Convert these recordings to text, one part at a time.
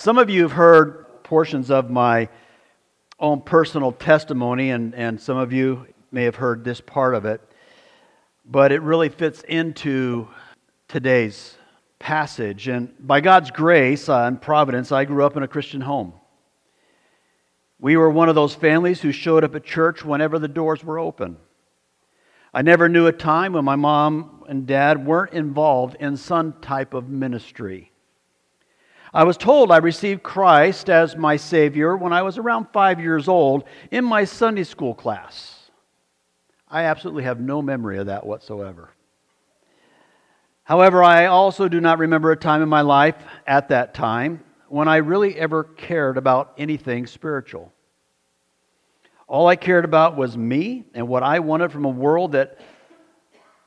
Some of you have heard portions of my own personal testimony, and, and some of you may have heard this part of it, but it really fits into today's passage. And by God's grace and providence, I grew up in a Christian home. We were one of those families who showed up at church whenever the doors were open. I never knew a time when my mom and dad weren't involved in some type of ministry. I was told I received Christ as my Savior when I was around five years old in my Sunday school class. I absolutely have no memory of that whatsoever. However, I also do not remember a time in my life at that time when I really ever cared about anything spiritual. All I cared about was me and what I wanted from a world that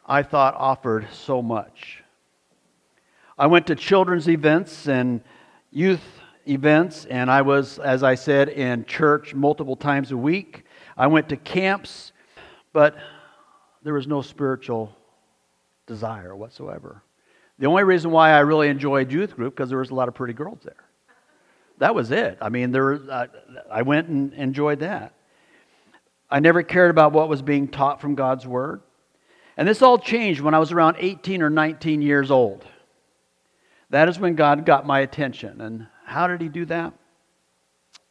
I thought offered so much. I went to children's events and youth events, and I was, as I said, in church multiple times a week. I went to camps, but there was no spiritual desire whatsoever. The only reason why I really enjoyed youth group because there was a lot of pretty girls there. That was it. I mean, there, uh, I went and enjoyed that. I never cared about what was being taught from God's Word. And this all changed when I was around 18 or 19 years old. That is when God got my attention. And how did He do that?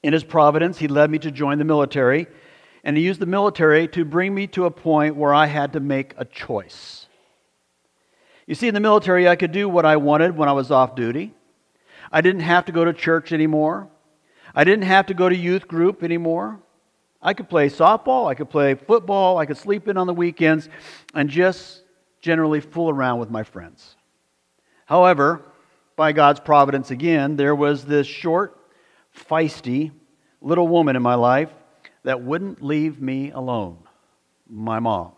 In His providence, He led me to join the military, and He used the military to bring me to a point where I had to make a choice. You see, in the military, I could do what I wanted when I was off duty. I didn't have to go to church anymore. I didn't have to go to youth group anymore. I could play softball, I could play football, I could sleep in on the weekends, and just generally fool around with my friends. However, by God's providence again, there was this short, feisty little woman in my life that wouldn't leave me alone my mom.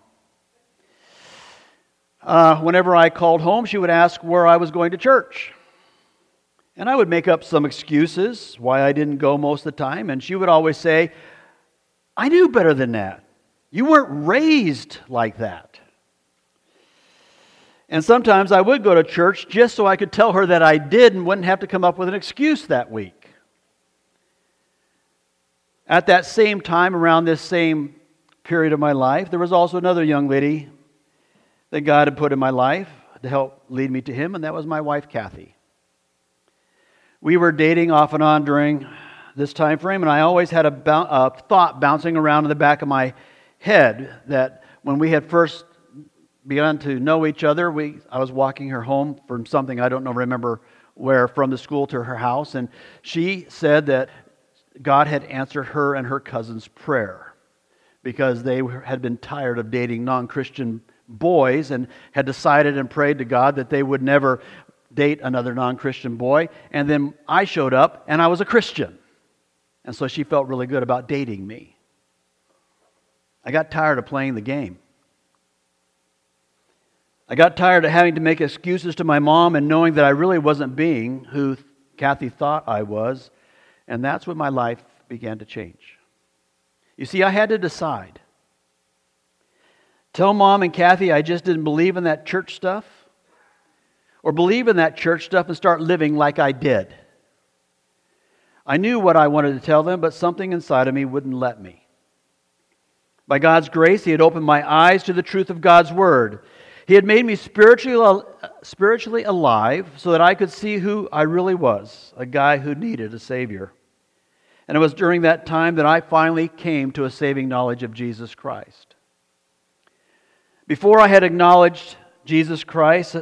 Uh, whenever I called home, she would ask where I was going to church. And I would make up some excuses why I didn't go most of the time. And she would always say, I knew better than that. You weren't raised like that. And sometimes I would go to church just so I could tell her that I did and wouldn't have to come up with an excuse that week. At that same time, around this same period of my life, there was also another young lady that God had put in my life to help lead me to Him, and that was my wife, Kathy. We were dating off and on during this time frame, and I always had a, a thought bouncing around in the back of my head that when we had first begun to know each other, we, I was walking her home from something I don't know, remember where, from the school to her house, and she said that God had answered her and her cousin's prayer because they had been tired of dating non Christian boys and had decided and prayed to God that they would never date another non Christian boy. And then I showed up and I was a Christian. And so she felt really good about dating me. I got tired of playing the game. I got tired of having to make excuses to my mom and knowing that I really wasn't being who Kathy thought I was. And that's when my life began to change. You see, I had to decide Tell mom and Kathy I just didn't believe in that church stuff, or believe in that church stuff and start living like I did. I knew what I wanted to tell them, but something inside of me wouldn't let me. By God's grace, He had opened my eyes to the truth of God's Word. He had made me spiritually, spiritually alive so that I could see who I really was a guy who needed a Savior. And it was during that time that I finally came to a saving knowledge of Jesus Christ. Before I had acknowledged Jesus Christ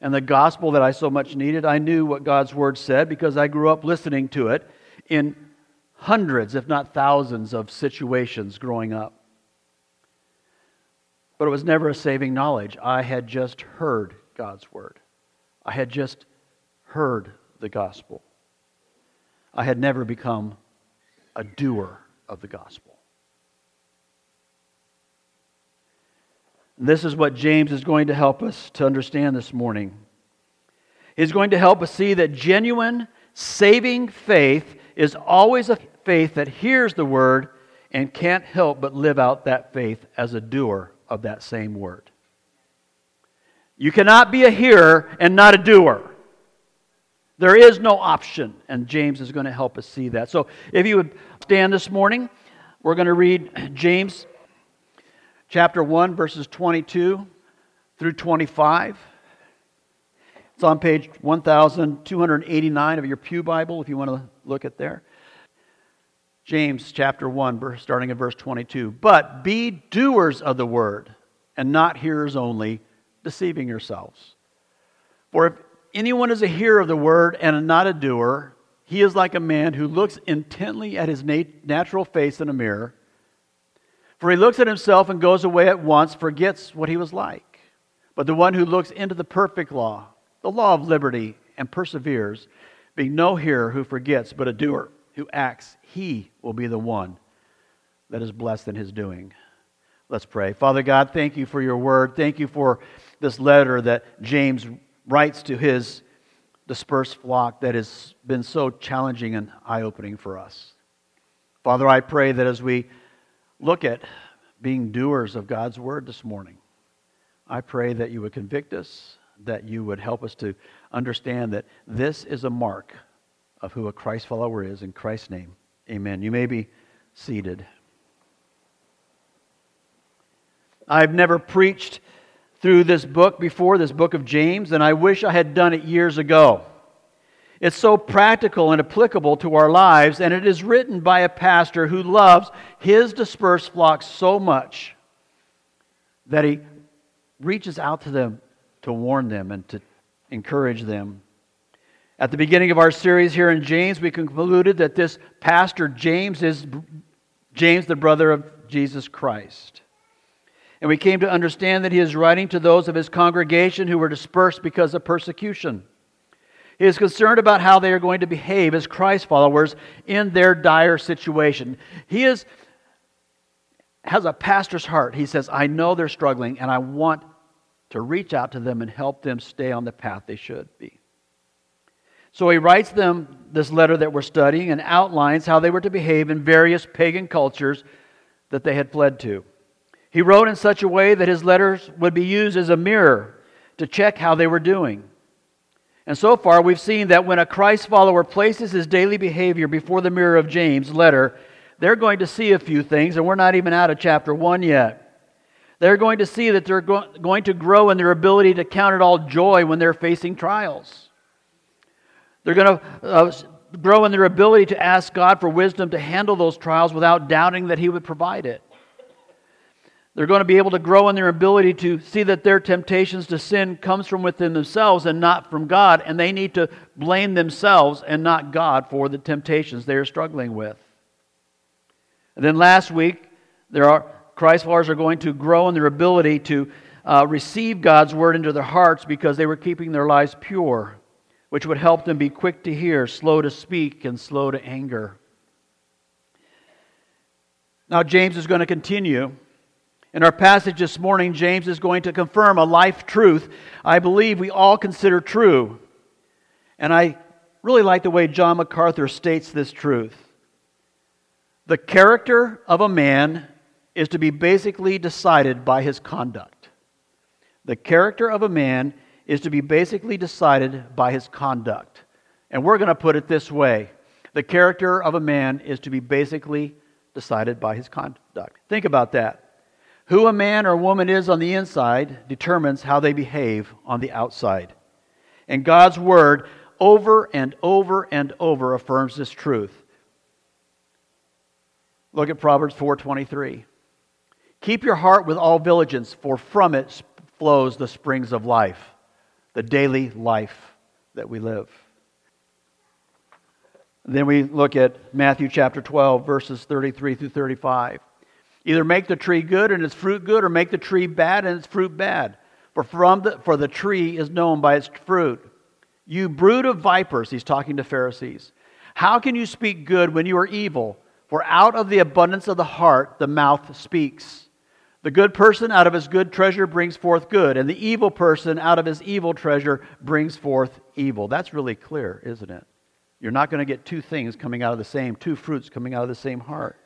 and the gospel that I so much needed, I knew what God's word said because I grew up listening to it in hundreds, if not thousands, of situations growing up. But it was never a saving knowledge. I had just heard God's word, I had just heard the gospel. I had never become a doer of the gospel. This is what James is going to help us to understand this morning. He's going to help us see that genuine, saving faith is always a faith that hears the word and can't help but live out that faith as a doer of that same word. You cannot be a hearer and not a doer. There is no option, and James is going to help us see that. So if you would stand this morning, we're going to read James chapter 1, verses 22 through 25. It's on page 1289 of your Pew Bible if you want to look at there. James chapter 1, starting at verse 22. But be doers of the word, and not hearers only, deceiving yourselves. For if anyone is a hearer of the word and not a doer, he is like a man who looks intently at his natural face in a mirror. For he looks at himself and goes away at once, forgets what he was like. But the one who looks into the perfect law, the law of liberty, and perseveres, being no hearer who forgets, but a doer who acts, he will be the one that is blessed in his doing. Let's pray. Father God, thank you for your word. Thank you for this letter that James writes to his dispersed flock that has been so challenging and eye opening for us. Father, I pray that as we look at being doers of God's word this morning, I pray that you would convict us, that you would help us to understand that this is a mark of who a Christ follower is. In Christ's name, amen. You may be seated. I've never preached through this book before, this book of James, and I wish I had done it years ago. It's so practical and applicable to our lives, and it is written by a pastor who loves his dispersed flock so much that he reaches out to them to warn them and to encourage them. At the beginning of our series here in James, we concluded that this pastor, James, is James, the brother of Jesus Christ. And we came to understand that he is writing to those of his congregation who were dispersed because of persecution. He is concerned about how they are going to behave as Christ followers in their dire situation. He is, has a pastor's heart. He says, I know they're struggling, and I want to reach out to them and help them stay on the path they should be. So he writes them this letter that we're studying and outlines how they were to behave in various pagan cultures that they had fled to. He wrote in such a way that his letters would be used as a mirror to check how they were doing. And so far, we've seen that when a Christ follower places his daily behavior before the mirror of James' letter, they're going to see a few things, and we're not even out of chapter 1 yet. They're going to see that they're go- going to grow in their ability to count it all joy when they're facing trials. They're going to uh, grow in their ability to ask God for wisdom to handle those trials without doubting that He would provide it. They're going to be able to grow in their ability to see that their temptations to sin comes from within themselves and not from God, and they need to blame themselves and not God for the temptations they are struggling with. And then last week, there are Christ followers are going to grow in their ability to uh, receive God's word into their hearts because they were keeping their lives pure, which would help them be quick to hear, slow to speak, and slow to anger. Now, James is going to continue in our passage this morning, James is going to confirm a life truth I believe we all consider true. And I really like the way John MacArthur states this truth. The character of a man is to be basically decided by his conduct. The character of a man is to be basically decided by his conduct. And we're going to put it this way the character of a man is to be basically decided by his conduct. Think about that. Who a man or woman is on the inside determines how they behave on the outside. And God's word over and over and over affirms this truth. Look at Proverbs 4:23. Keep your heart with all diligence, for from it flows the springs of life, the daily life that we live. Then we look at Matthew chapter 12 verses 33 through 35. Either make the tree good and its fruit good, or make the tree bad and its fruit bad. For, from the, for the tree is known by its fruit. You brood of vipers, he's talking to Pharisees. How can you speak good when you are evil? For out of the abundance of the heart the mouth speaks. The good person out of his good treasure brings forth good, and the evil person out of his evil treasure brings forth evil. That's really clear, isn't it? You're not going to get two things coming out of the same, two fruits coming out of the same heart.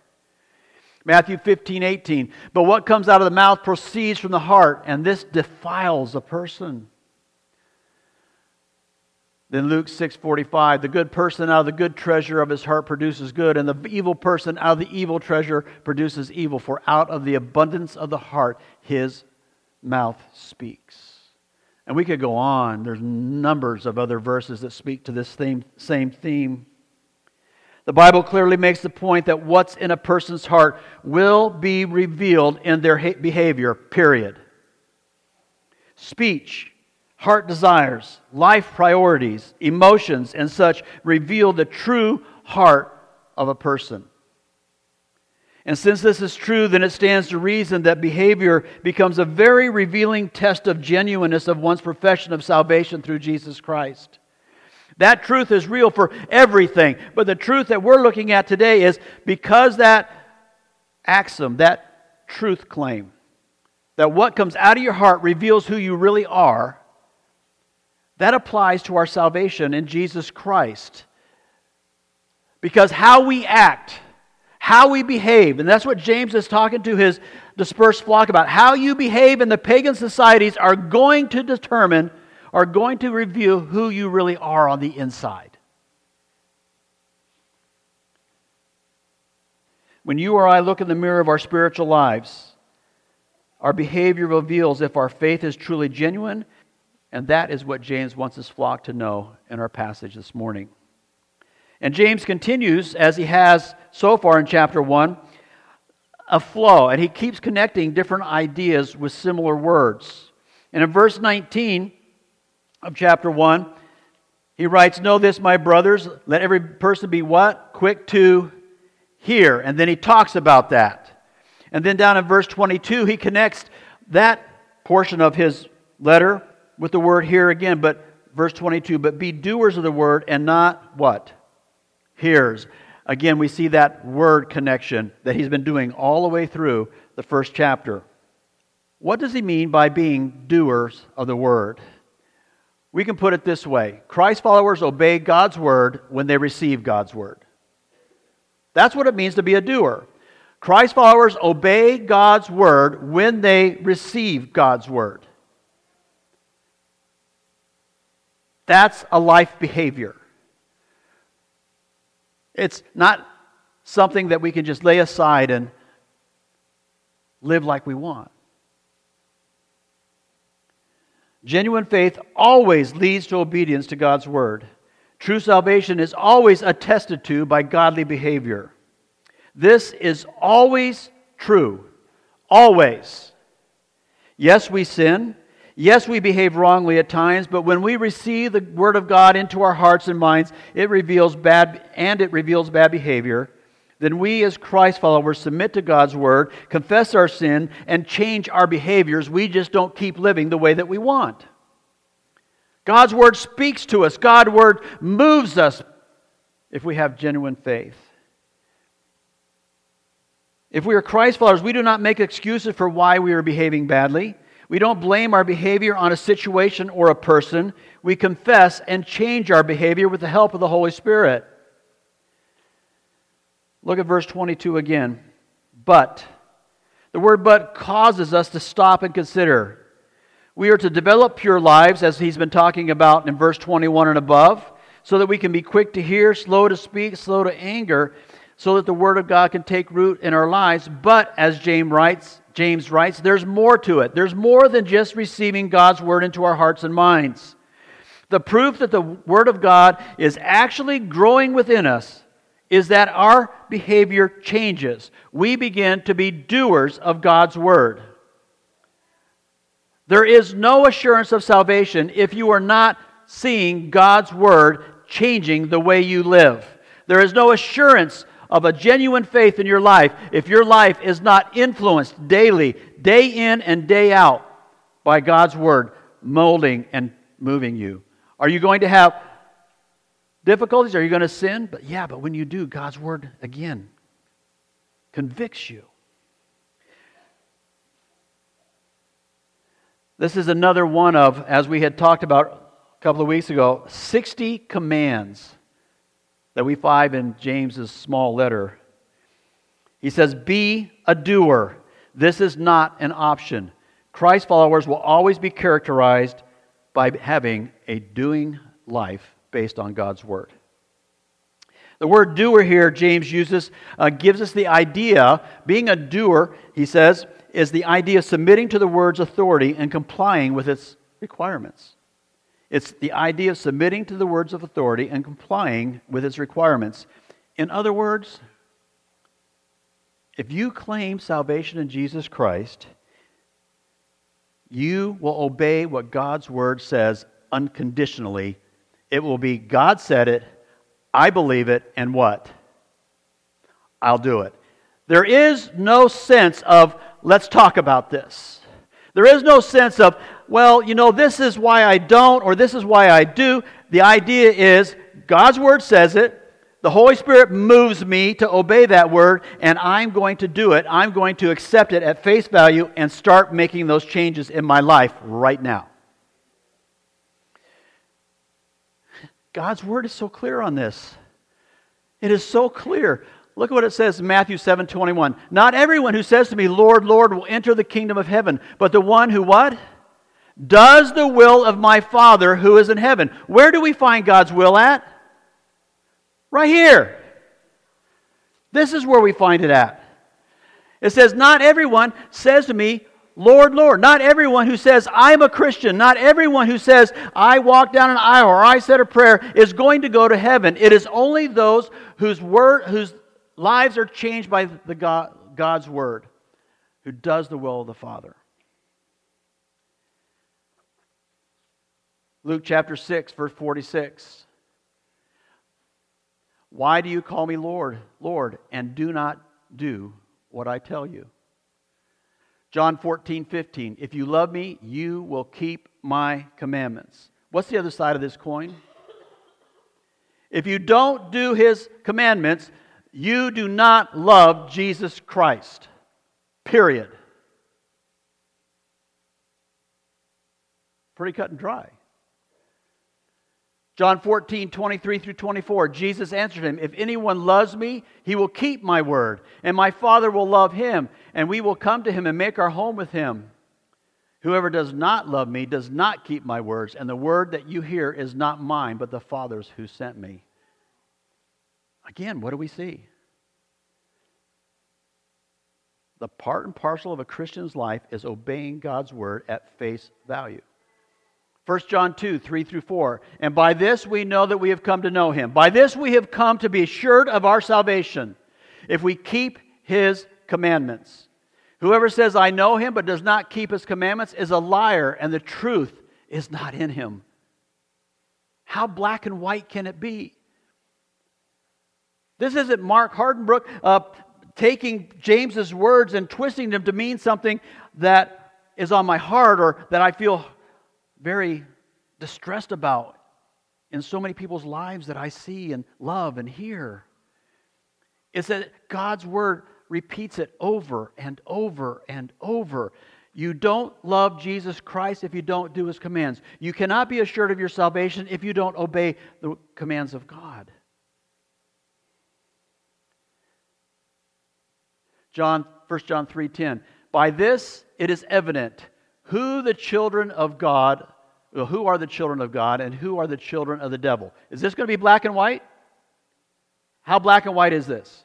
Matthew 15, 18. But what comes out of the mouth proceeds from the heart, and this defiles a person. Then Luke 6:45, the good person out of the good treasure of his heart produces good, and the evil person out of the evil treasure produces evil, for out of the abundance of the heart his mouth speaks. And we could go on. There's numbers of other verses that speak to this same, same theme. The Bible clearly makes the point that what's in a person's heart will be revealed in their behavior, period. Speech, heart desires, life priorities, emotions, and such reveal the true heart of a person. And since this is true, then it stands to reason that behavior becomes a very revealing test of genuineness of one's profession of salvation through Jesus Christ. That truth is real for everything. But the truth that we're looking at today is because that axiom, that truth claim, that what comes out of your heart reveals who you really are, that applies to our salvation in Jesus Christ. Because how we act, how we behave, and that's what James is talking to his dispersed flock about. How you behave in the pagan societies are going to determine, are going to reveal who you really are on the inside. When you or I look in the mirror of our spiritual lives, our behavior reveals if our faith is truly genuine and that is what James wants his flock to know in our passage this morning. And James continues, as he has so far in chapter 1, a flow, and he keeps connecting different ideas with similar words. And in verse 19 of chapter 1, he writes, Know this, my brothers, let every person be what? Quick to hear. And then he talks about that. And then down in verse 22, he connects that portion of his letter with the word here again, but verse 22, but be doers of the word and not what? Hearers. Again, we see that word connection that he's been doing all the way through the first chapter. What does he mean by being doers of the word? We can put it this way Christ followers obey God's word when they receive God's word. That's what it means to be a doer. Christ followers obey God's word when they receive God's word. That's a life behavior. It's not something that we can just lay aside and live like we want. Genuine faith always leads to obedience to God's word. True salvation is always attested to by godly behavior. This is always true. Always. Yes, we sin. Yes, we behave wrongly at times, but when we receive the Word of God into our hearts and minds, it reveals bad and it reveals bad behavior. Then we, as Christ followers, submit to God's Word, confess our sin, and change our behaviors. We just don't keep living the way that we want. God's Word speaks to us, God's Word moves us if we have genuine faith. If we are Christ followers, we do not make excuses for why we are behaving badly. We don't blame our behavior on a situation or a person. We confess and change our behavior with the help of the Holy Spirit. Look at verse 22 again. But. The word but causes us to stop and consider. We are to develop pure lives, as he's been talking about in verse 21 and above, so that we can be quick to hear, slow to speak, slow to anger, so that the Word of God can take root in our lives. But, as James writes, James writes, there's more to it. There's more than just receiving God's word into our hearts and minds. The proof that the word of God is actually growing within us is that our behavior changes. We begin to be doers of God's word. There is no assurance of salvation if you are not seeing God's word changing the way you live. There is no assurance of a genuine faith in your life if your life is not influenced daily, day in and day out, by God's Word molding and moving you? Are you going to have difficulties? Are you going to sin? But yeah, but when you do, God's Word again convicts you. This is another one of, as we had talked about a couple of weeks ago, 60 commands that we find in James's small letter. He says, Be a doer. This is not an option. Christ followers will always be characterized by having a doing life based on God's word. The word doer here, James uses, uh, gives us the idea, being a doer, he says, is the idea of submitting to the word's authority and complying with its requirements. It's the idea of submitting to the words of authority and complying with its requirements. In other words, if you claim salvation in Jesus Christ, you will obey what God's word says unconditionally. It will be God said it, I believe it, and what? I'll do it. There is no sense of, let's talk about this. There is no sense of, well, you know, this is why I don't or this is why I do. The idea is God's word says it. The Holy Spirit moves me to obey that word, and I'm going to do it. I'm going to accept it at face value and start making those changes in my life right now. God's word is so clear on this. It is so clear. Look at what it says in Matthew 7 21. Not everyone who says to me, Lord, Lord, will enter the kingdom of heaven, but the one who what? Does the will of my Father who is in heaven. Where do we find God's will at? Right here. This is where we find it at. It says, Not everyone says to me, Lord, Lord. Not everyone who says, I'm a Christian, not everyone who says, I walk down an aisle or I said a prayer is going to go to heaven. It is only those whose, word, whose lives are changed by the God, God's word who does the will of the Father. Luke chapter 6, verse 46. Why do you call me Lord, Lord, and do not do what I tell you? John 14, 15. If you love me, you will keep my commandments. What's the other side of this coin? If you don't do his commandments, you do not love Jesus Christ. Period. Pretty cut and dry. John 14, 23 through 24, Jesus answered him, If anyone loves me, he will keep my word, and my Father will love him, and we will come to him and make our home with him. Whoever does not love me does not keep my words, and the word that you hear is not mine, but the Father's who sent me. Again, what do we see? The part and parcel of a Christian's life is obeying God's word at face value. 1 John 2, 3 through 4. And by this we know that we have come to know him. By this we have come to be assured of our salvation, if we keep his commandments. Whoever says, I know him, but does not keep his commandments, is a liar, and the truth is not in him. How black and white can it be? This isn't Mark Hardenbrook uh, taking James's words and twisting them to mean something that is on my heart or that I feel very distressed about in so many people's lives that I see and love and hear. is that God's word repeats it over and over and over. You don't love Jesus Christ if you don't do his commands. You cannot be assured of your salvation if you don't obey the commands of God. John 1 John 3:10 By this it is evident who the children of God, who are the children of God and who are the children of the devil. Is this going to be black and white? How black and white is this?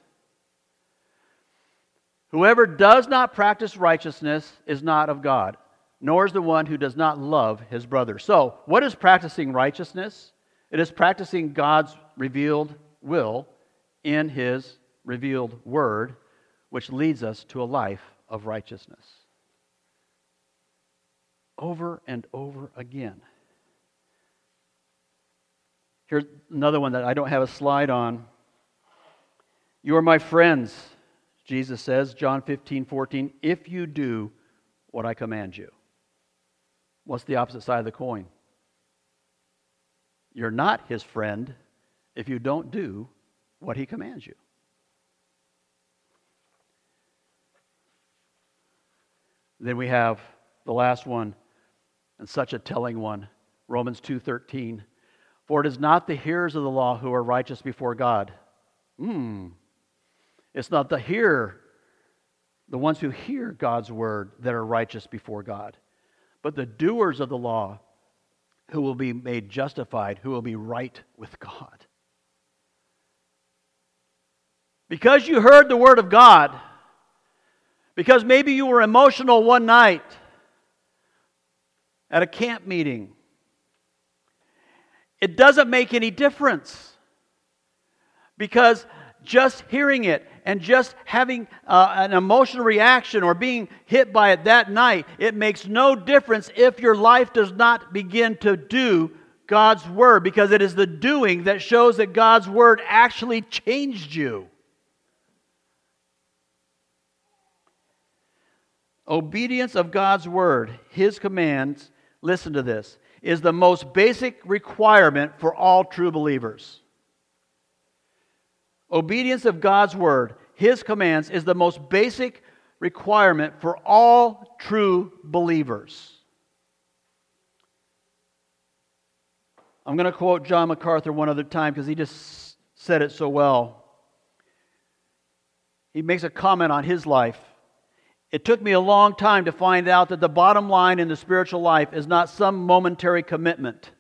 Whoever does not practice righteousness is not of God, nor is the one who does not love his brother. So, what is practicing righteousness? It is practicing God's revealed will in his revealed word, which leads us to a life of righteousness over and over again. Here's another one that I don't have a slide on. You are my friends, Jesus says, John 15, 14, if you do what I command you. What's the opposite side of the coin? You're not his friend if you don't do what he commands you. Then we have the last one and such a telling one. Romans 2:13. For it is not the hearers of the law who are righteous before God. Hmm. It's not the hearer, the ones who hear God's word that are righteous before God, but the doers of the law who will be made justified, who will be right with God. Because you heard the Word of God, because maybe you were emotional one night at a camp meeting, it doesn't make any difference. Because just hearing it and just having uh, an emotional reaction or being hit by it that night, it makes no difference if your life does not begin to do God's Word, because it is the doing that shows that God's Word actually changed you. Obedience of God's Word, His commands, listen to this, is the most basic requirement for all true believers. Obedience of God's word, his commands, is the most basic requirement for all true believers. I'm going to quote John MacArthur one other time because he just said it so well. He makes a comment on his life. It took me a long time to find out that the bottom line in the spiritual life is not some momentary commitment.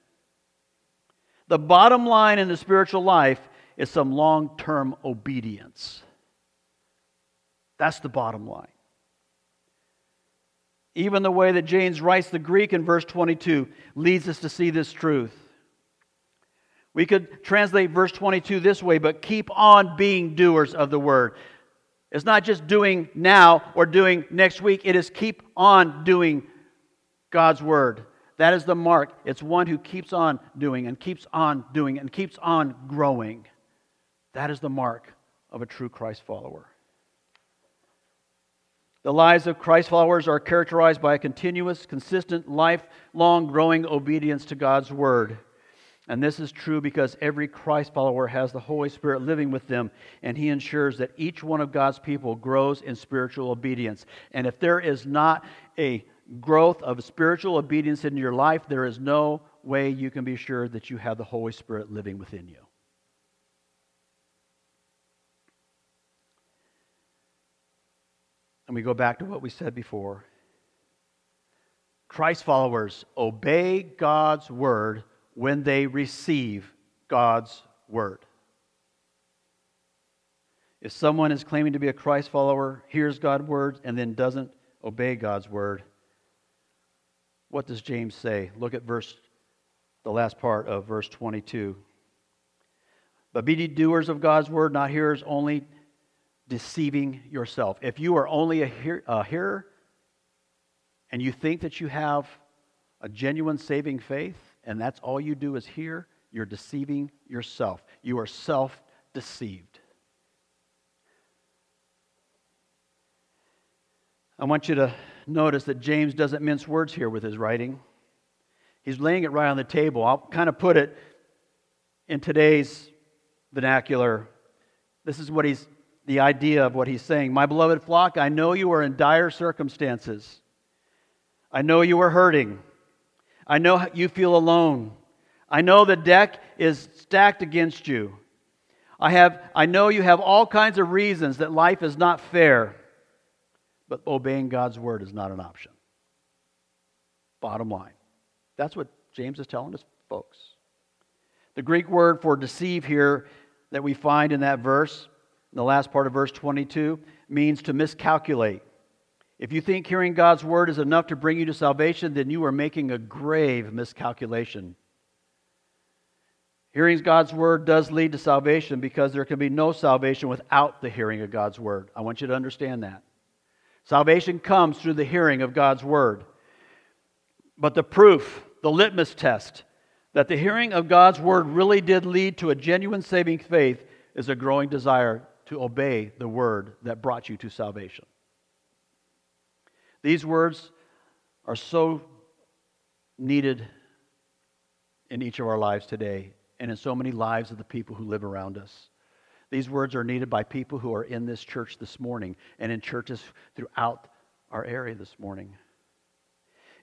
The bottom line in the spiritual life is some long term obedience. That's the bottom line. Even the way that James writes the Greek in verse 22 leads us to see this truth. We could translate verse 22 this way, but keep on being doers of the word. It's not just doing now or doing next week, it is keep on doing God's word. That is the mark. It's one who keeps on doing and keeps on doing and keeps on growing. That is the mark of a true Christ follower. The lives of Christ followers are characterized by a continuous, consistent, lifelong growing obedience to God's Word. And this is true because every Christ follower has the Holy Spirit living with them, and He ensures that each one of God's people grows in spiritual obedience. And if there is not a growth of spiritual obedience in your life, there is no way you can be sure that you have the Holy Spirit living within you. And we go back to what we said before. Christ followers obey God's word when they receive God's word. If someone is claiming to be a Christ follower, hears God's word, and then doesn't obey God's word, what does James say? Look at verse the last part of verse 22. But be ye doers of God's word, not hearers only, deceiving yourself. If you are only a, hear, a hearer and you think that you have a genuine saving faith and that's all you do is hear, you're deceiving yourself. You are self deceived. I want you to notice that James doesn't mince words here with his writing. He's laying it right on the table. I'll kind of put it in today's vernacular. This is what he's the idea of what he's saying. My beloved flock, I know you are in dire circumstances. I know you are hurting. I know you feel alone. I know the deck is stacked against you. I, have, I know you have all kinds of reasons that life is not fair, but obeying God's word is not an option. Bottom line. That's what James is telling us, folks. The Greek word for deceive here that we find in that verse in the last part of verse 22, means to miscalculate. If you think hearing God's word is enough to bring you to salvation, then you are making a grave miscalculation. Hearing God's word does lead to salvation because there can be no salvation without the hearing of God's word. I want you to understand that. Salvation comes through the hearing of God's word. But the proof, the litmus test, that the hearing of God's word really did lead to a genuine saving faith is a growing desire to obey the word that brought you to salvation. These words are so needed in each of our lives today and in so many lives of the people who live around us. These words are needed by people who are in this church this morning and in churches throughout our area this morning.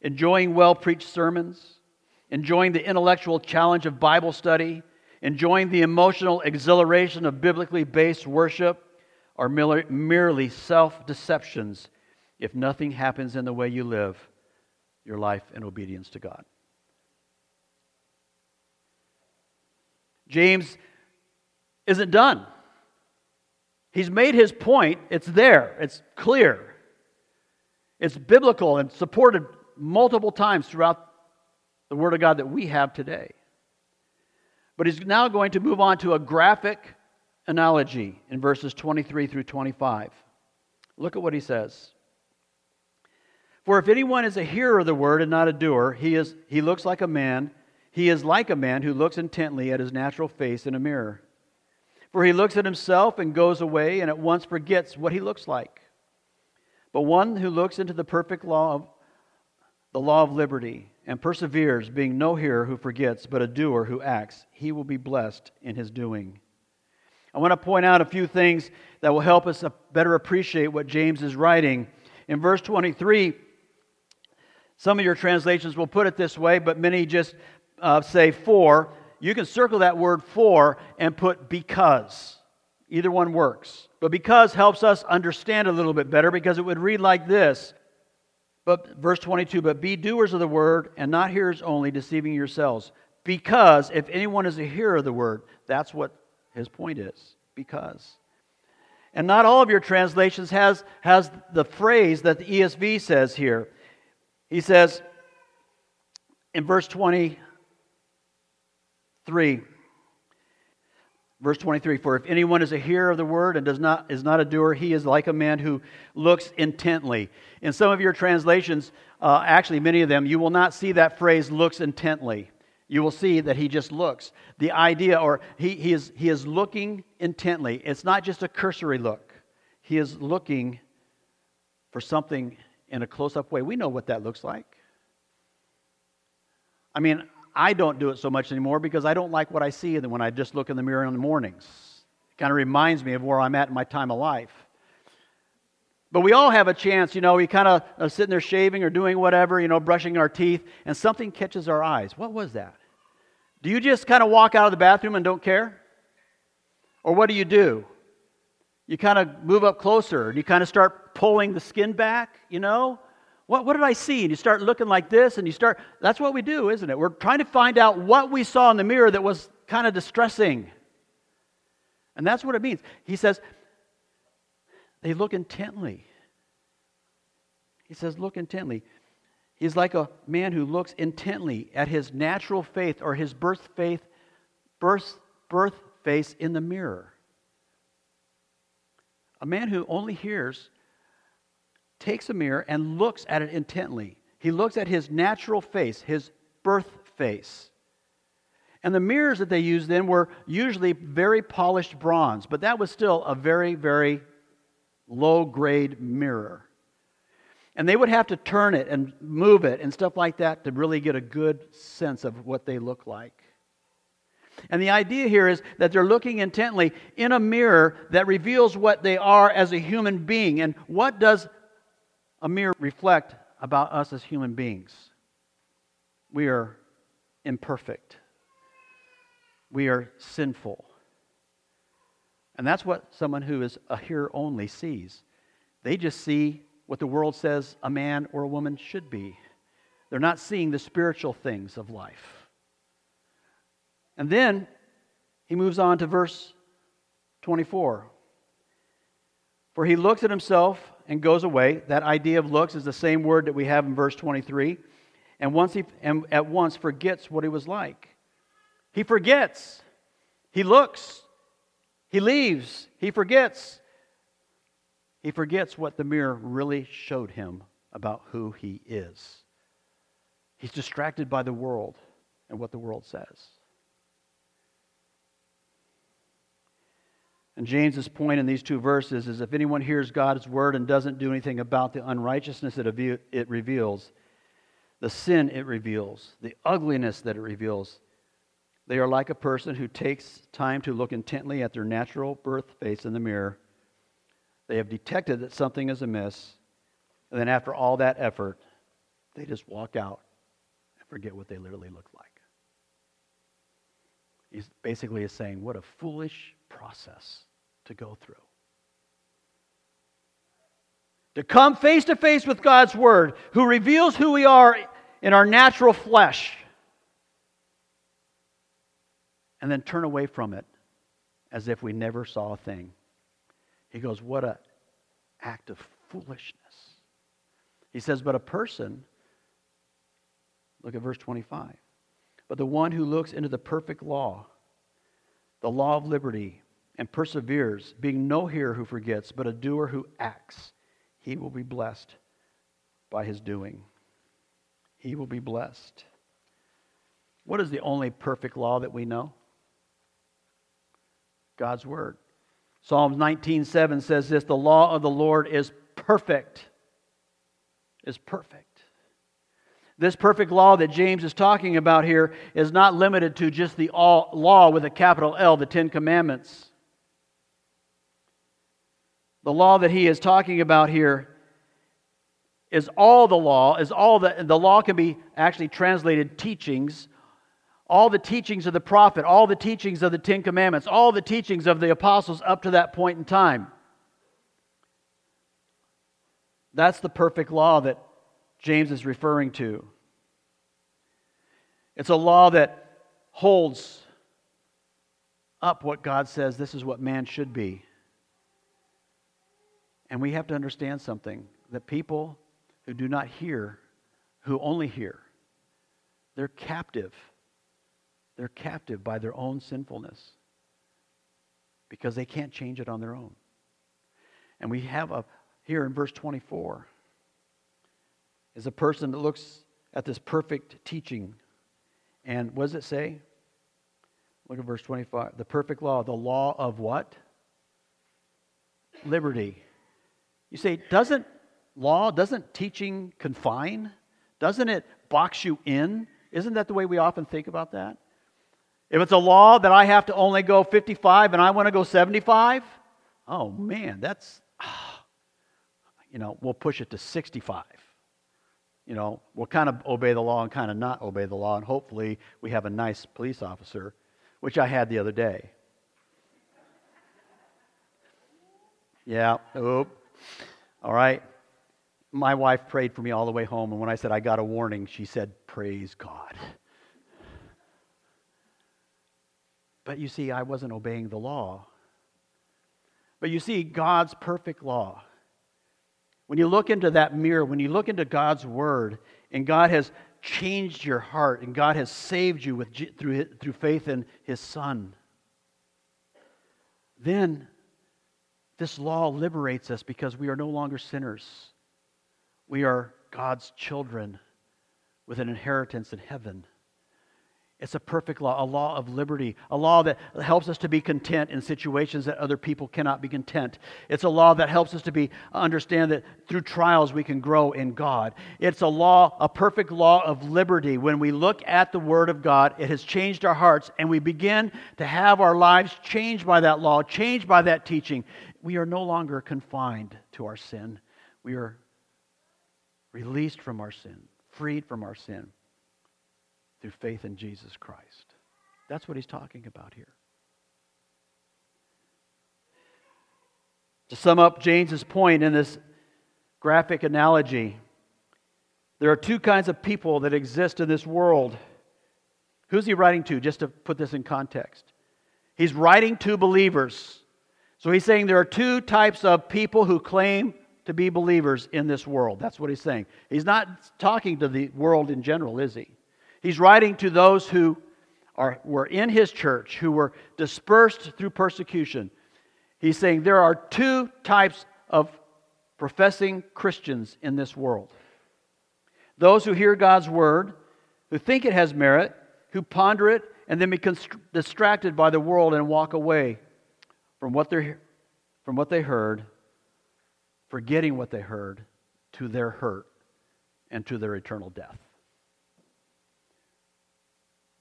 Enjoying well preached sermons, enjoying the intellectual challenge of Bible study, enjoying the emotional exhilaration of biblically based worship are merely self deceptions if nothing happens in the way you live your life in obedience to God. James isn't done. He's made his point. It's there, it's clear. It's biblical and supported multiple times throughout the Word of God that we have today. But he's now going to move on to a graphic analogy in verses 23 through 25. Look at what he says. For if anyone is a hearer of the word and not a doer, he, is, he looks like a man. He is like a man who looks intently at his natural face in a mirror. For he looks at himself and goes away and at once forgets what he looks like. But one who looks into the perfect law of the law of liberty and perseveres, being no hearer who forgets, but a doer who acts, he will be blessed in his doing. I want to point out a few things that will help us better appreciate what James is writing. In verse 23, some of your translations will put it this way, but many just uh, say for. You can circle that word for and put because. Either one works. But because helps us understand a little bit better because it would read like this. But verse 22, but be doers of the word and not hearers only, deceiving yourselves. Because if anyone is a hearer of the word, that's what his point is. Because. And not all of your translations has, has the phrase that the ESV says here. He says in verse 23, verse 23 for if anyone is a hearer of the word and does not is not a doer he is like a man who looks intently. In some of your translations uh, actually many of them you will not see that phrase looks intently. You will see that he just looks. The idea or he, he is he is looking intently. It's not just a cursory look. He is looking for something in a close up way. We know what that looks like. I mean, I don't do it so much anymore because I don't like what I see when I just look in the mirror in the mornings. It kind of reminds me of where I'm at in my time of life. But we all have a chance, you know, we kind of are sitting there shaving or doing whatever, you know, brushing our teeth, and something catches our eyes. What was that? Do you just kind of walk out of the bathroom and don't care? Or what do you do? You kind of move up closer and you kind of start pulling the skin back, you know? What, what did I see? And you start looking like this and you start, that's what we do, isn't it? We're trying to find out what we saw in the mirror that was kind of distressing. And that's what it means. He says, they look intently. He says, look intently. He's like a man who looks intently at his natural faith or his birth faith, birth, birth face in the mirror. A man who only hears takes a mirror and looks at it intently. He looks at his natural face, his birth face. And the mirrors that they used then were usually very polished bronze, but that was still a very, very low grade mirror. And they would have to turn it and move it and stuff like that to really get a good sense of what they look like. And the idea here is that they're looking intently in a mirror that reveals what they are as a human being. And what does a mirror reflect about us as human beings? We are imperfect, we are sinful. And that's what someone who is a hearer only sees. They just see what the world says a man or a woman should be. They're not seeing the spiritual things of life. And then he moves on to verse 24. For he looks at himself and goes away. That idea of looks is the same word that we have in verse 23. And, once he, and at once forgets what he was like. He forgets. He looks. He leaves. He forgets. He forgets what the mirror really showed him about who he is. He's distracted by the world and what the world says. And James's point in these two verses is if anyone hears God's word and doesn't do anything about the unrighteousness that it reveals, the sin it reveals, the ugliness that it reveals, they are like a person who takes time to look intently at their natural birth face in the mirror. They have detected that something is amiss, and then after all that effort, they just walk out and forget what they literally look like. He basically is saying, What a foolish process to go through. To come face to face with God's Word, who reveals who we are in our natural flesh, and then turn away from it as if we never saw a thing. He goes, What an act of foolishness. He says, But a person, look at verse 25, but the one who looks into the perfect law, the law of liberty, and perseveres, being no hearer who forgets, but a doer who acts, he will be blessed by his doing. He will be blessed. What is the only perfect law that we know? God's word. Psalms 19:7 says this, the law of the Lord is perfect. Is perfect. This perfect law that James is talking about here is not limited to just the law with a capital L, the 10 commandments. The law that he is talking about here is all the law, is all the the law can be actually translated teachings all the teachings of the prophet, all the teachings of the Ten Commandments, all the teachings of the apostles up to that point in time. That's the perfect law that James is referring to. It's a law that holds up what God says this is what man should be. And we have to understand something that people who do not hear, who only hear, they're captive they're captive by their own sinfulness because they can't change it on their own. And we have a here in verse 24 is a person that looks at this perfect teaching. And what does it say? Look at verse 25. The perfect law, the law of what? Liberty. You say, doesn't law, doesn't teaching confine? Doesn't it box you in? Isn't that the way we often think about that? If it's a law that I have to only go 55 and I want to go 75, oh man, that's, ah, you know, we'll push it to 65. You know, we'll kind of obey the law and kind of not obey the law, and hopefully we have a nice police officer, which I had the other day. Yeah. All right. My wife prayed for me all the way home, and when I said I got a warning, she said, Praise God. But you see, I wasn't obeying the law. But you see, God's perfect law. When you look into that mirror, when you look into God's word, and God has changed your heart, and God has saved you with, through, through faith in His Son, then this law liberates us because we are no longer sinners. We are God's children with an inheritance in heaven. It's a perfect law, a law of liberty, a law that helps us to be content in situations that other people cannot be content. It's a law that helps us to be understand that through trials we can grow in God. It's a law, a perfect law of liberty. When we look at the word of God, it has changed our hearts and we begin to have our lives changed by that law, changed by that teaching. We are no longer confined to our sin. We are released from our sin, freed from our sin through faith in Jesus Christ. That's what he's talking about here. To sum up James's point in this graphic analogy, there are two kinds of people that exist in this world. Who's he writing to, just to put this in context? He's writing to believers. So he's saying there are two types of people who claim to be believers in this world. That's what he's saying. He's not talking to the world in general, is he? He's writing to those who are, were in his church, who were dispersed through persecution. He's saying there are two types of professing Christians in this world those who hear God's word, who think it has merit, who ponder it, and then become distracted by the world and walk away from what, they from what they heard, forgetting what they heard, to their hurt and to their eternal death.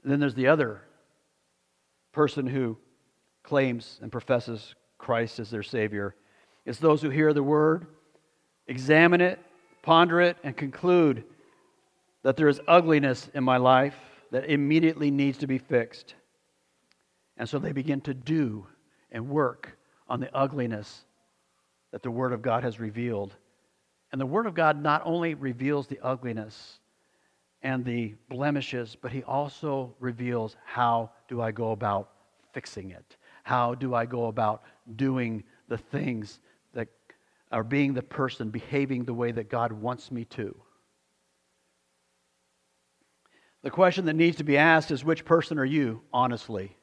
And then there's the other person who claims and professes Christ as their Savior. It's those who hear the word, examine it, ponder it, and conclude that there is ugliness in my life that immediately needs to be fixed. And so they begin to do and work on the ugliness that the Word of God has revealed. And the Word of God not only reveals the ugliness, and the blemishes, but He also reveals how do I go about fixing it? How do I go about doing the things that are being the person, behaving the way that God wants me to? The question that needs to be asked is which person are you, honestly?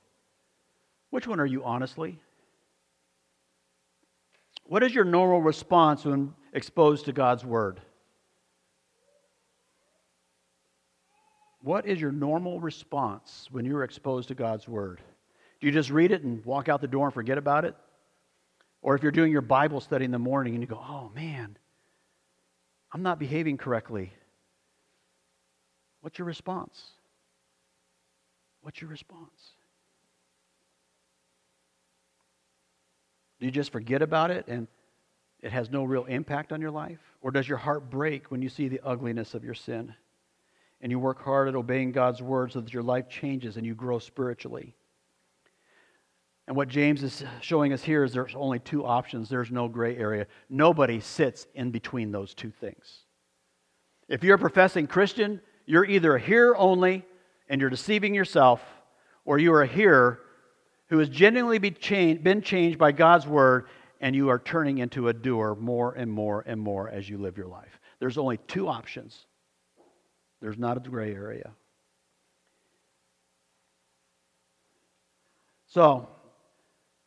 Which one are you, honestly? What is your normal response when exposed to God's Word? What is your normal response when you're exposed to God's Word? Do you just read it and walk out the door and forget about it? Or if you're doing your Bible study in the morning and you go, oh man, I'm not behaving correctly. What's your response? What's your response? Do you just forget about it and it has no real impact on your life? Or does your heart break when you see the ugliness of your sin? And you work hard at obeying God's word so that your life changes and you grow spiritually. And what James is showing us here is there's only two options. There's no gray area. Nobody sits in between those two things. If you're a professing Christian, you're either a hearer only and you're deceiving yourself, or you are a hearer who has genuinely been changed, been changed by God's word and you are turning into a doer more and more and more as you live your life. There's only two options. There's not a gray area. So,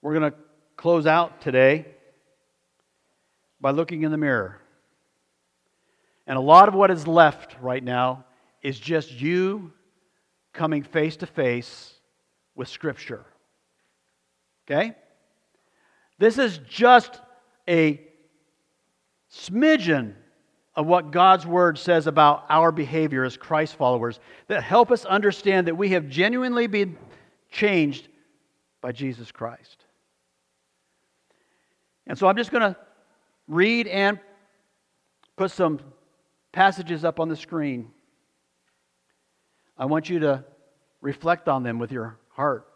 we're going to close out today by looking in the mirror. And a lot of what is left right now is just you coming face to face with Scripture. Okay? This is just a smidgen of what God's word says about our behavior as Christ followers that help us understand that we have genuinely been changed by Jesus Christ. And so I'm just going to read and put some passages up on the screen. I want you to reflect on them with your heart.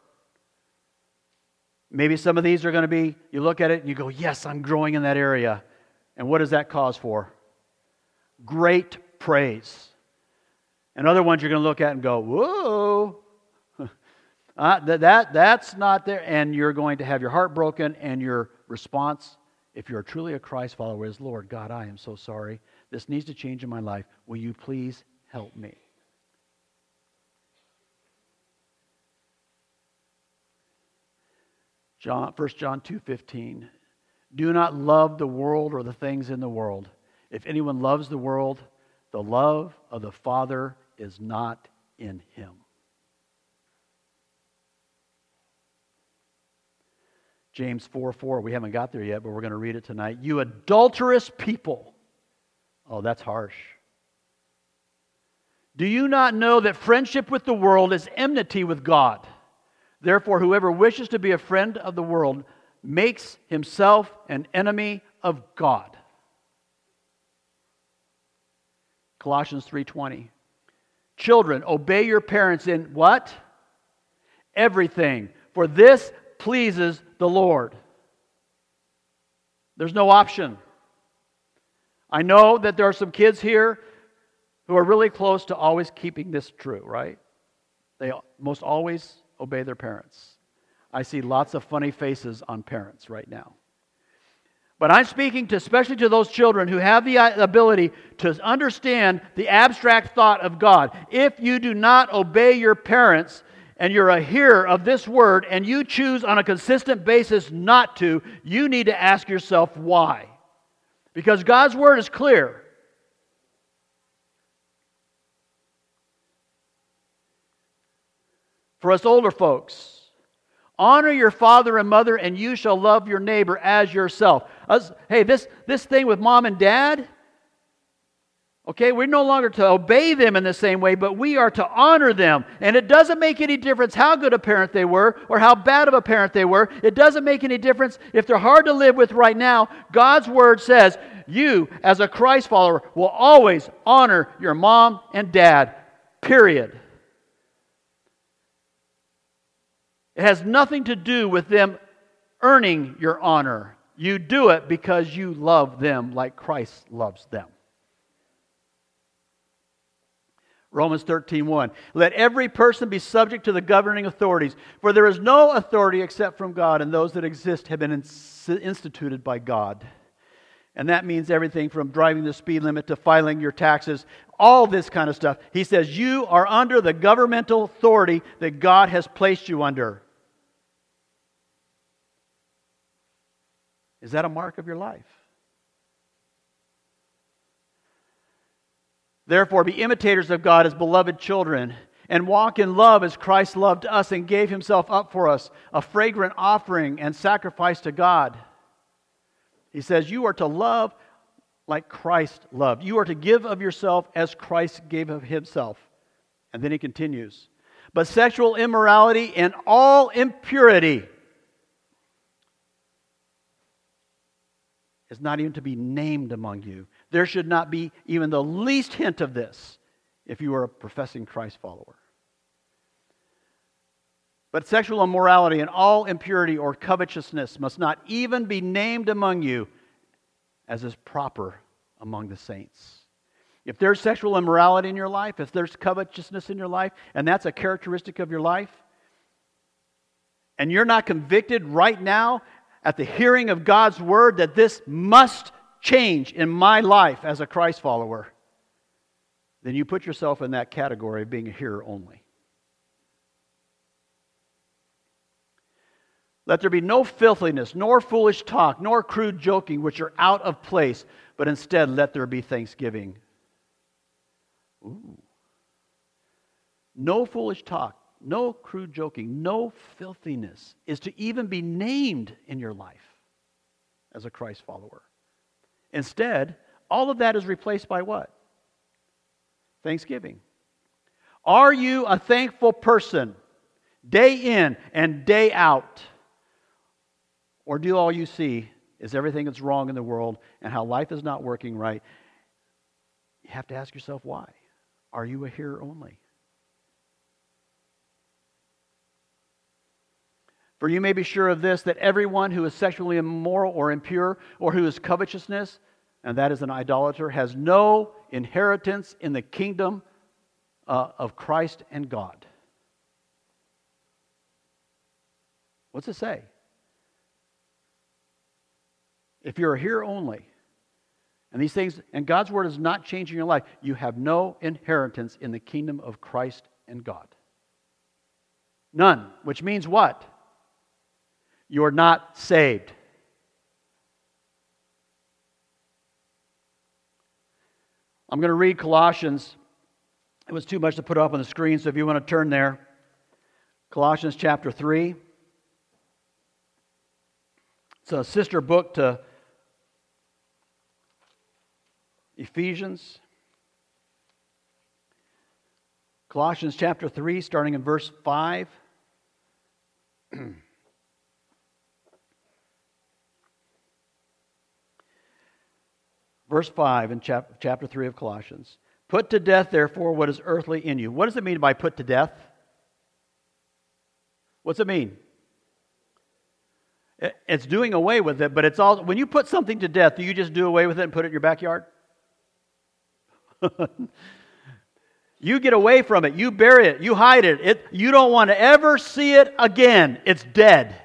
Maybe some of these are going to be, you look at it and you go, Yes, I'm growing in that area. And what does that cause for? Great praise. And other ones you're going to look at and go, Whoa, uh, that, that, that's not there. And you're going to have your heart broken, and your response, if you're truly a Christ follower, is, Lord God, I am so sorry. This needs to change in my life. Will you please help me? John, 1 John 2:15. Do not love the world or the things in the world. If anyone loves the world, the love of the Father is not in him. James 4 4, we haven't got there yet, but we're going to read it tonight. You adulterous people. Oh, that's harsh. Do you not know that friendship with the world is enmity with God? Therefore, whoever wishes to be a friend of the world makes himself an enemy of God. Colossians 3:20. Children, obey your parents in what? Everything, for this pleases the Lord. There's no option. I know that there are some kids here who are really close to always keeping this true, right? They most always obey their parents. I see lots of funny faces on parents right now. But I'm speaking to especially to those children who have the uh, ability to understand the abstract thought of God. If you do not obey your parents and you're a hearer of this word and you choose on a consistent basis not to, you need to ask yourself why. Because God's word is clear. For us older folks, honor your father and mother, and you shall love your neighbor as yourself. Hey, this, this thing with mom and dad, okay, we're no longer to obey them in the same way, but we are to honor them. And it doesn't make any difference how good a parent they were or how bad of a parent they were. It doesn't make any difference if they're hard to live with right now. God's word says, you, as a Christ follower, will always honor your mom and dad, period. It has nothing to do with them earning your honor. You do it because you love them like Christ loves them. Romans 13, 1. Let every person be subject to the governing authorities, for there is no authority except from God, and those that exist have been instituted by God. And that means everything from driving the speed limit to filing your taxes, all this kind of stuff. He says, You are under the governmental authority that God has placed you under. Is that a mark of your life? Therefore, be imitators of God as beloved children, and walk in love as Christ loved us and gave himself up for us, a fragrant offering and sacrifice to God. He says, You are to love like Christ loved. You are to give of yourself as Christ gave of himself. And then he continues, But sexual immorality and all impurity is not even to be named among you. There should not be even the least hint of this if you are a professing Christ follower. But sexual immorality and all impurity or covetousness must not even be named among you as is proper among the saints. If there's sexual immorality in your life, if there's covetousness in your life, and that's a characteristic of your life, and you're not convicted right now at the hearing of God's word that this must change in my life as a Christ follower, then you put yourself in that category of being a hearer only. Let there be no filthiness, nor foolish talk, nor crude joking, which are out of place, but instead let there be thanksgiving. Ooh. No foolish talk, no crude joking, no filthiness is to even be named in your life as a Christ follower. Instead, all of that is replaced by what? Thanksgiving. Are you a thankful person day in and day out? Or do all you see is everything that's wrong in the world and how life is not working right? You have to ask yourself why. Are you a hearer only? For you may be sure of this that everyone who is sexually immoral or impure, or who is covetousness, and that is an idolater, has no inheritance in the kingdom uh, of Christ and God. What's it say? If you're here only, and these things, and God's word is not changing your life, you have no inheritance in the kingdom of Christ and God. None, which means what? You're not saved. I'm going to read Colossians. It was too much to put up on the screen, so if you want to turn there, Colossians chapter 3. It's a sister book to Ephesians. Colossians chapter 3, starting in verse 5. verse 5 in chap- chapter 3 of Colossians. Put to death, therefore, what is earthly in you. What does it mean by put to death? What's it mean? It's doing away with it, but it's all when you put something to death, do you just do away with it and put it in your backyard? you get away from it, you bury it, you hide it. it. You don't want to ever see it again. It's dead.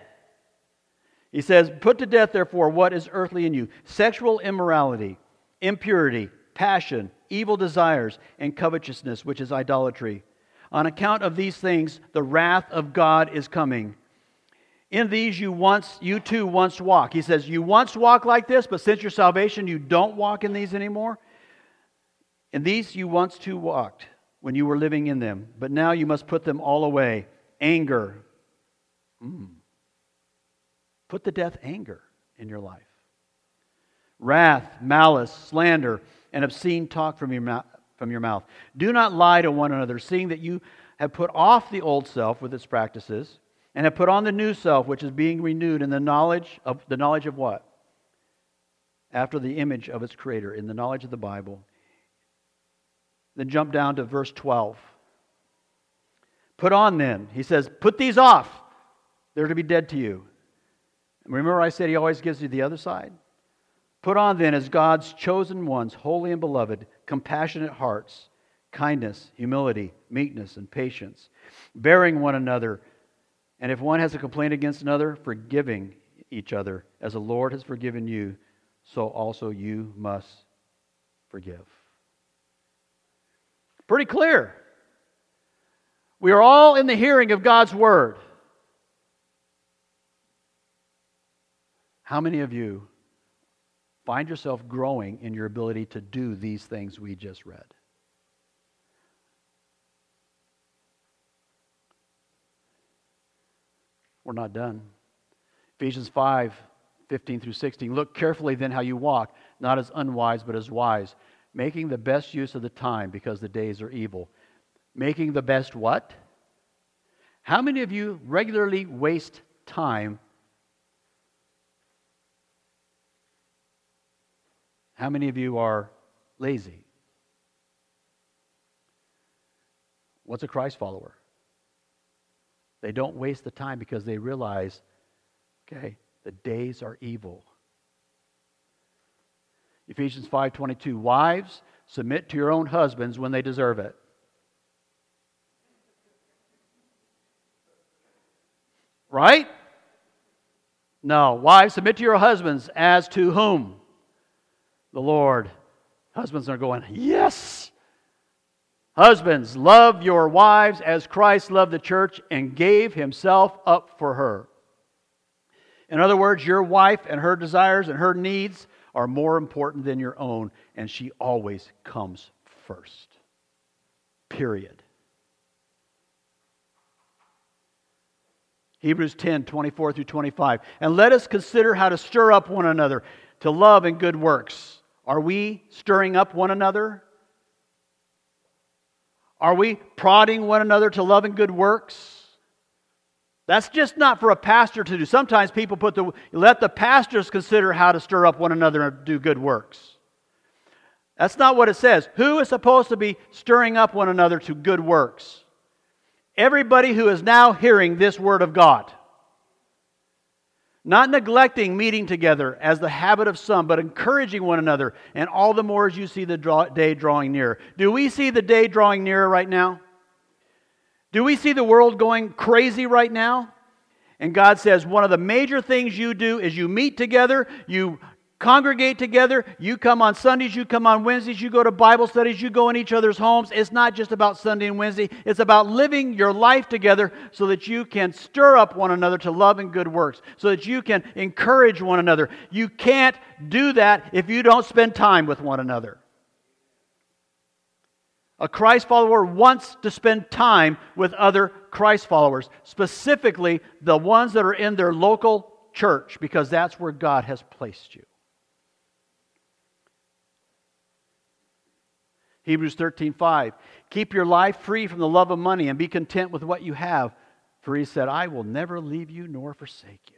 He says, Put to death, therefore, what is earthly in you sexual immorality, impurity, passion, evil desires, and covetousness, which is idolatry. On account of these things, the wrath of God is coming. In these you once you too once walk. He says, You once walk like this, but since your salvation, you don't walk in these anymore. In these you once too walked when you were living in them, but now you must put them all away. Anger. Mm. Put to death anger in your life wrath, malice, slander, and obscene talk from your, mouth, from your mouth. Do not lie to one another, seeing that you have put off the old self with its practices, and have put on the new self, which is being renewed in the knowledge of the knowledge of what? After the image of its creator, in the knowledge of the Bible. Then jump down to verse 12. Put on then, he says, put these off. They're to be dead to you. Remember, I said he always gives you the other side? Put on then as God's chosen ones, holy and beloved, compassionate hearts, kindness, humility, meekness, and patience, bearing one another, and if one has a complaint against another, forgiving each other, as the Lord has forgiven you, so also you must forgive. Pretty clear. We are all in the hearing of God's word. How many of you find yourself growing in your ability to do these things we just read? We're not done. Ephesians 5 15 through 16. Look carefully then how you walk, not as unwise, but as wise, making the best use of the time because the days are evil. Making the best what? How many of you regularly waste time? How many of you are lazy? What's a Christ follower? They don't waste the time because they realize, okay, the days are evil. Ephesians 5:22 Wives, submit to your own husbands when they deserve it. Right? No, wives, submit to your husbands as to whom? The Lord. Husbands are going, "Yes." Husbands, love your wives as Christ loved the church and gave himself up for her. In other words, your wife and her desires and her needs are more important than your own, and she always comes first. Period. Hebrews 10 24 through 25. And let us consider how to stir up one another to love and good works. Are we stirring up one another? Are we prodding one another to love and good works? That's just not for a pastor to do. Sometimes people put the let the pastors consider how to stir up one another and do good works. That's not what it says. Who is supposed to be stirring up one another to good works? Everybody who is now hearing this word of God. Not neglecting meeting together as the habit of some, but encouraging one another, and all the more as you see the draw, day drawing near. Do we see the day drawing nearer right now? Do we see the world going crazy right now? And God says one of the major things you do is you meet together, you congregate together, you come on Sundays, you come on Wednesdays, you go to Bible studies, you go in each other's homes. It's not just about Sunday and Wednesday, it's about living your life together so that you can stir up one another to love and good works, so that you can encourage one another. You can't do that if you don't spend time with one another. A Christ follower wants to spend time with other Christ followers, specifically the ones that are in their local church, because that's where God has placed you. Hebrews 13, 5. Keep your life free from the love of money and be content with what you have. For he said, I will never leave you nor forsake you.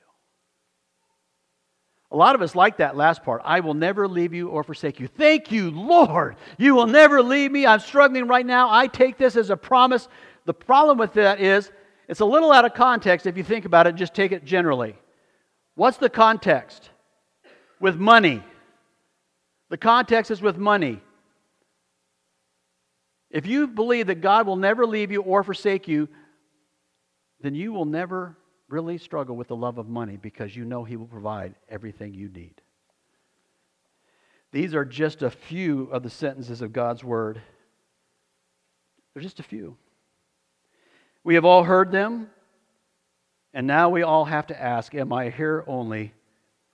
A lot of us like that last part. I will never leave you or forsake you. Thank you, Lord. You will never leave me. I'm struggling right now. I take this as a promise. The problem with that is it's a little out of context if you think about it, just take it generally. What's the context? With money. The context is with money. If you believe that God will never leave you or forsake you, then you will never really struggle with the love of money because you know He will provide everything you need. These are just a few of the sentences of God's Word. They're just a few. We have all heard them, and now we all have to ask Am I here only,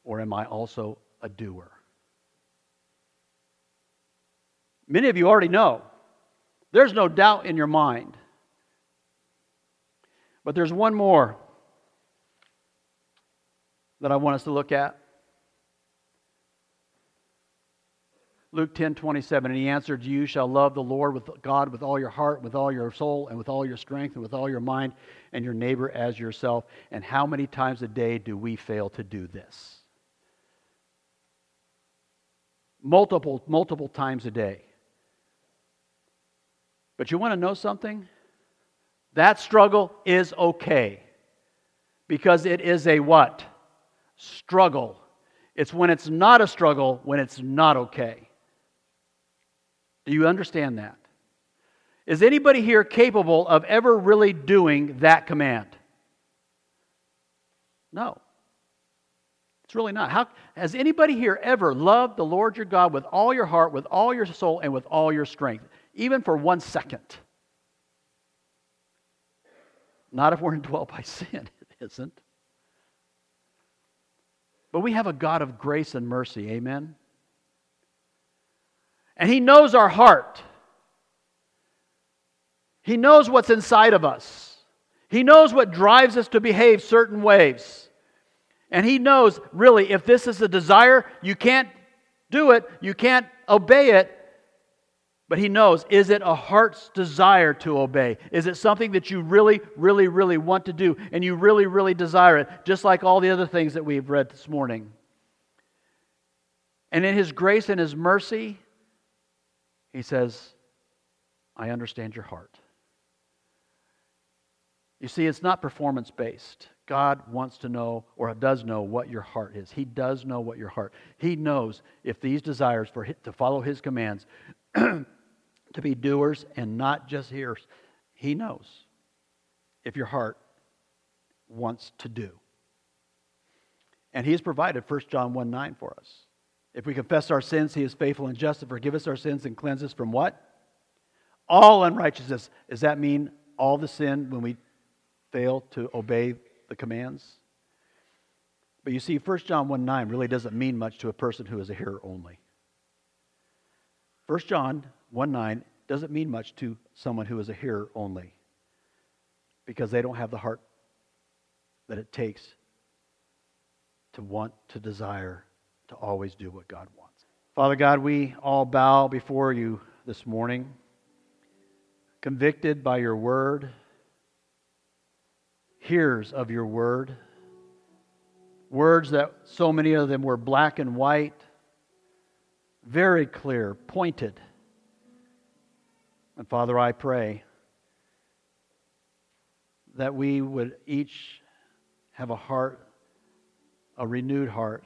or am I also a doer? Many of you already know. There's no doubt in your mind. But there's one more that I want us to look at? Luke 10 27, and he answered, You shall love the Lord with God with all your heart, with all your soul, and with all your strength, and with all your mind, and your neighbor as yourself. And how many times a day do we fail to do this? Multiple, multiple times a day. But you want to know something? That struggle is okay. Because it is a what? struggle. It's when it's not a struggle, when it's not okay. Do you understand that? Is anybody here capable of ever really doing that command? No. It's really not. How, has anybody here ever loved the Lord your God with all your heart, with all your soul, and with all your strength, even for one second? Not if we're indwelt by sin, it isn't. But we have a God of grace and mercy, amen? And He knows our heart. He knows what's inside of us. He knows what drives us to behave certain ways. And He knows, really, if this is a desire, you can't do it, you can't obey it. But He knows, is it a heart's desire to obey? Is it something that you really, really, really want to do and you really, really desire it, just like all the other things that we've read this morning? And in His grace and His mercy, He says, I understand your heart. You see, it's not performance based. God wants to know or does know what your heart is. He does know what your heart. He knows if these desires for to follow his commands to be doers and not just hearers. He knows if your heart wants to do. And he has provided 1 John 1 9 for us. If we confess our sins, he is faithful and just to forgive us our sins and cleanse us from what? All unrighteousness. Does that mean all the sin when we fail to obey the commands. But you see, 1 John 1 9 really doesn't mean much to a person who is a hearer only. 1 John 1 9 doesn't mean much to someone who is a hearer only because they don't have the heart that it takes to want, to desire, to always do what God wants. Father God, we all bow before you this morning, convicted by your word hearers of your word. Words that so many of them were black and white, very clear, pointed. And Father, I pray that we would each have a heart, a renewed heart,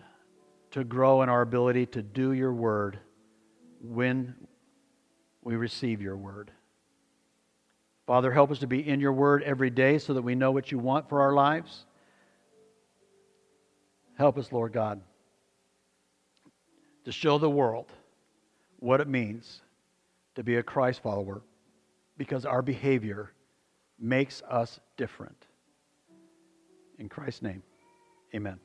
to grow in our ability to do your word when we receive your word. Father, help us to be in your word every day so that we know what you want for our lives. Help us, Lord God, to show the world what it means to be a Christ follower because our behavior makes us different. In Christ's name, amen.